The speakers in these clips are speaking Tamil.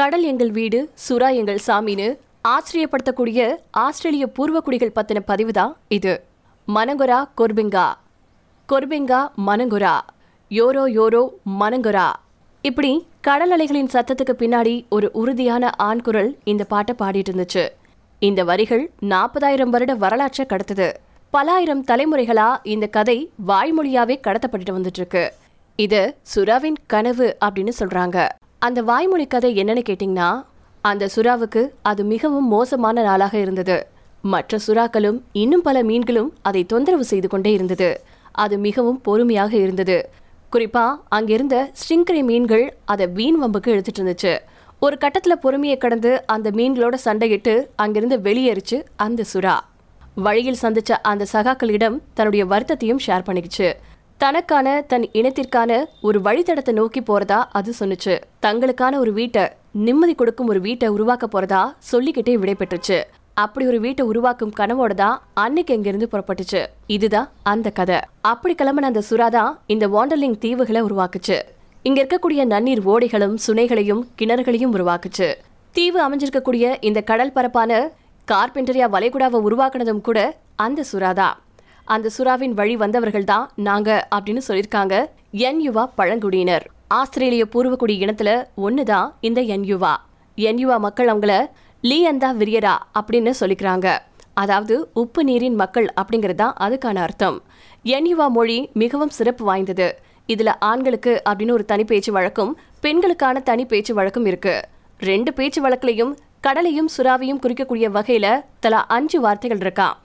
கடல் எங்கள் வீடு சுறா எங்கள் சாமின்னு ஆச்சரியப்படுத்தக்கூடிய ஆஸ்திரேலிய பூர்வக்குடிகள் பத்தின பதிவு தான் இது. மனங்கொரா கொர்பிங்கா. கொர்பிங்கா மனங்கொரா. யோரோ யோரோ மனங்கொரா. இப்படி கடல் அலைகளின் சத்தத்துக்கு பின்னாடி ஒரு உறுதியான ஆண் குரல் இந்த பாட்டை பாடிட்டு இருந்துச்சு. இந்த வரிகள் நாற்பதாயிரம் வருட வரலாற்றை கடத்துது. பலாயிரம் தலைமுறைகளா இந்த கதை வாய்மொழியாவே கடத்தப்பட்டு வந்துட்டு இருக்கு. இது சுறாவின் கனவு அப்படின்னு சொல்றாங்க. அந்த வாய்மொழி கதை என்னன்னு கேட்டிங்கன்னா அந்த சுறாவுக்கு அது மிகவும் மோசமான நாளாக இருந்தது. மற்ற சுறாக்களும் இன்னும் பல மீன்களும் அதை தொந்தரவு செய்து கொண்டே இருந்தது. அது மிகவும் பொறுமையாக இருந்தது. குறிப்பா அங்கிருந்த ஸ்டிங்கரை மீன்கள் அதை வீண் வம்புக்கு எடுத்துட்டு இருந்துச்சு. ஒரு கட்டத்தில் பொறுமையை கடந்து அந்த மீன்களோட சண்டையிட்டு அங்கிருந்து வெளியேறிச்சு அந்த சுறா. வழியில் சந்திச்ச அந்த சகாக்களிடம் தன்னுடைய வருத்தத்தையும் ஷேர் பண்ணிக்கிச்சு. தனக்கான தன் இனத்திற்கான ஒரு வழித்தடத்தை நோக்கி போறதா அது சொன்னுச்சு. தங்களுக்கான ஒரு வீட்டை நிம்மதி கொடுக்கும் ஒரு வீட்டை உருவாக்க போறதா சொல்லிக்கிட்டே விடைபெற்றுச்சு. அப்படி ஒரு வீட்டை உருவாக்கும் கனவோட தான் அன்னைக்கு இங்கிருந்து புறப்பட்டுச்சு. இதுதான் அந்த கதை. அப்படி கிளம்பின அந்த சுறா தான் இந்த வாண்டர்லிங் தீவுகளை உருவாக்குச்சு. இங்க இருக்கக்கூடிய நன்னீர் ஓடைகளும் சுனைகளையும் கிணறுகளையும் உருவாக்குச்சு. தீவு அமைஞ்சிருக்கக்கூடிய இந்த கடல் பரப்பான கார்பெண்டரியா வளைகுடாவை உருவாக்குனதும் கூட அந்த சுறாதான் அந்த சுறாவின் வழி வந்தவர்கள் தான் நாங்க அப்படின்னு சொல்லியிருக்காங்க. என்யுவா பழங்குடியினர். ஆஸ்திரேலிய பூர்வக்குடி இனத்துல ஒண்ணுதான் இந்த என்யுவா என்யுவா மக்கள் அவங்கள லீயந்தா விரியரா அப்படின்னு சொல்லிக்கிறாங்க. அதாவது உப்பு நீரின் மக்கள் அப்படிங்கிறது தான் அதுக்கான அர்த்தம். என்யுவா மொழி மிகவும் சிறப்பு வாய்ந்தது. இதுல ஆண்களுக்கு அப்படின்னு ஒரு தனி பேச்சு வழக்கும் பெண்களுக்கான தனி பேச்சு வழக்கும் இருக்கு. ரெண்டு பேச்சு வழக்குலையும் கடலையும் சுறாவையும் குறிக்கக்கூடிய வகையில தலா அஞ்சு வார்த்தைகள் இருக்கா.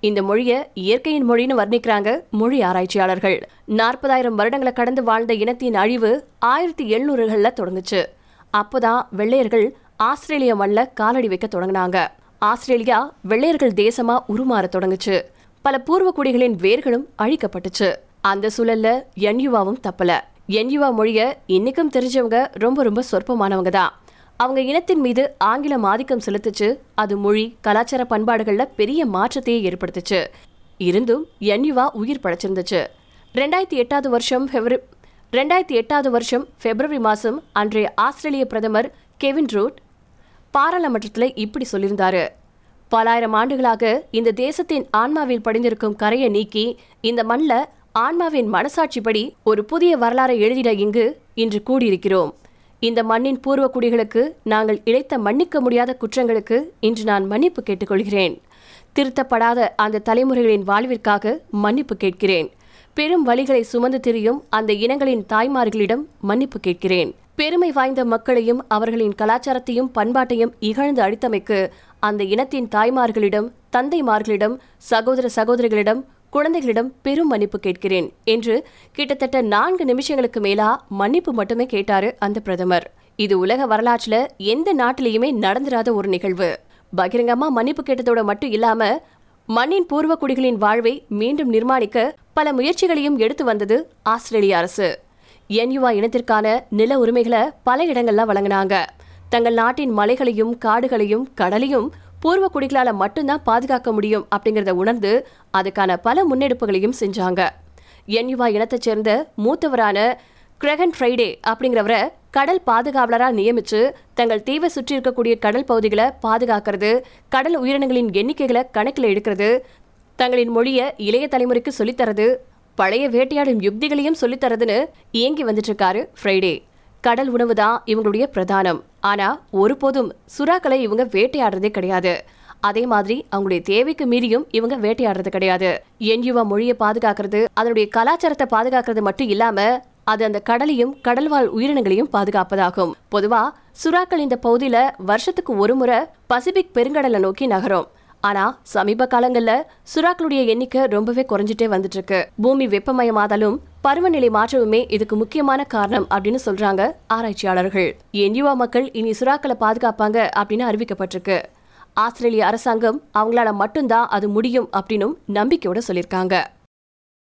இந்த மொழியை இயற்கையின் மொழின்னு வர்ணிக்கிறாங்க மொழி ஆராய்ச்சியாளர்கள். நாற்பதாயிரம் வருடங்களை கடந்து வாழ்ந்த இனத்தின் அழிவு ஆயிரத்தி எழுநூறுகள்ல தொடங்குச்சு. அப்போதான் வெள்ளையர்கள் ஆஸ்திரேலிய மண்ணில் காலடி வைக்க தொடங்கினாங்க. ஆஸ்திரேலியா வெள்ளையர்கள் தேசமா உருமாற தொடங்குச்சு. பல பூர்வக்குடிகளின் வேர்களும் அழிக்கப்பட்டுச்சு. அந்த சூழல்ல என்யுவாவும் தப்பல. என்யுவா மொழிய இன்னைக்கும் தெரிஞ்சவங்க ரொம்ப ரொம்ப சொற்பமானவங்க தான். அவங்க இனத்தின் மீது ஆங்கிலம் ஆதிக்கம் செலுத்துச்சு. அது மொழி கலாச்சார பண்பாடுகள்ல பெரிய மாற்றத்தையே ஏற்படுத்துச்சு. இருந்தும் என்யுவா உயிர் படைச்சிருந்துச்சு. ரெண்டாயிரத்தி எட்டாவது வருஷம் ஃபெப்ரவரி ரெண்டாயிரத்தி எட்டாவது வருஷம் பிப்ரவரி மாதம் அன்றைய ஆஸ்திரேலிய பிரதமர் கெவின் ரூட் பாராளுமன்றத்தில் இப்படி சொல்லியிருந்தாரு. பலாயிரம் ஆண்டுகளாக இந்த தேசத்தின் ஆன்மாவில் படிந்திருக்கும் கரையை நீக்கி இந்த மண்ணில் ஆன்மாவின் மனசாட்சிப்படி ஒரு புதிய வரலாறை எழுதிட இங்கு இன்று கூடியிருக்கிறோம். இந்த மண்ணின் பூர்வ குடிகளுக்கு நாங்கள் இழைத்த மன்னிக்க முடியாத குற்றங்களுக்கு இன்று நான் மன்னிப்பு கேட்டுக்கொள்கிறேன். திருத்தப்படாத அந்த தலைமுறைகளின் வாழ்விற்காக மன்னிப்பு கேட்கிறேன். பெரும் வழிகளை சுமந்து திரியும் அந்த இனங்களின் தாய்மார்களிடம் மன்னிப்பு கேட்கிறேன். பெருமை வாய்ந்த மக்களையும் அவர்களின் கலாச்சாரத்தையும் பண்பாட்டையும் இகழ்ந்து அழித்தமைக்கு அந்த இனத்தின் தாய்மார்களிடம் தந்தைமார்களிடம் சகோதர சகோதரிகளிடம் குழந்தைகளிடம் பெரும் மன்னிப்பு கேட்கிறேன் என்று கிட்டத்தட்ட நான்கு நிமிஷங்களுக்கு மேலா மன்னிப்பு மட்டுமே கேட்டாரு அந்த பிரதமர். இது உலக வரலாற்றுல எந்த நாட்டிலையுமே நடந்துராத ஒரு நிகழ்வு. பகிரங்கமா மன்னிப்பு கேட்டதோட மட்டும் இல்லாம மண்ணின் பூர்வ குடிகளின் வாழ்வை மீண்டும் நிர்மாணிக்க பல முயற்சிகளையும் எடுத்து வந்தது ஆஸ்திரேலிய அரசு. என்யுவா இனத்திற்கான நில உரிமைகளை பல இடங்கள்ல வழங்கினாங்க. தங்கள் நாட்டின் மலைகளையும் காடுகளையும் கடலையும் பூர்வ குடிகளால் மட்டும்தான் பாதுகாக்க முடியும் அப்படிங்கிறத உணர்ந்து அதுக்கான பல முன்னெடுப்புகளையும் செஞ்சாங்க. என்யுவா இனத்தைச் சேர்ந்த மூத்தவரான கிரகன் ஃப்ரைடே அப்படிங்கிறவரை கடல் பாதுகாவலராக நியமித்து தங்கள் தீவை சுற்றி இருக்கக்கூடிய கடல் பகுதிகளை பாதுகாக்கிறது கடல் உயிரினங்களின் எண்ணிக்கைகளை கணக்கில் எடுக்கிறது தங்களின் மொழியை இளைய தலைமுறைக்கு சொல்லித்தரது பழைய வேட்டையாடும் யுக்திகளையும் சொல்லித்தரதுன்னு இயங்கி வந்துட்டு இருக்காரு ஃப்ரைடே. கடல் உணவு தான் இவங்களுடைய பிரதானம். ஆனா ஒருபோதும் சுறாக்களை இவங்க வேட்டையாடுறதே கிடையாது. அதே மாதிரி அவங்களுடைய தேவைக்கு மீறியும் இவங்க வேட்டையாடுறது கிடையாது. என்யுவா மொழியை பாதுகாக்கிறது அதனுடைய கலாச்சாரத்தை பாதுகாக்கிறது மட்டும் இல்லாம அது அந்த கடலையும் கடல்வாழ் உயிரினங்களையும் பாதுகாப்பதாகும். பொதுவா சுறாக்கள் இந்த பகுதியில வருஷத்துக்கு ஒரு முறை பசிபிக் பெருங்கடலை நோக்கி நகரும். ஆனா சமீப காலங்கள்ல சுறாக்களுடைய எண்ணிக்கை ரொம்பவே குறைஞ்சிட்டே வந்துட்டு இருக்கு பூமி வெப்பமயமாதலும் பருவநிலை மாற்றமுமே இதுக்கு முக்கியமான காரணம் அப்படின்னு சொல்றாங்க ஆராய்ச்சியாளர்கள். என்யுவா மக்கள் இனி சுறாக்களை பாதுகாப்பாங்க அப்படின்னு அறிவிக்கப்பட்டிருக்கு. ஆஸ்திரேலிய அரசாங்கம் அவங்களால மட்டும்தான் அது முடியும் அப்படின்னும் நம்பிக்கையோட சொல்லியிருக்காங்க.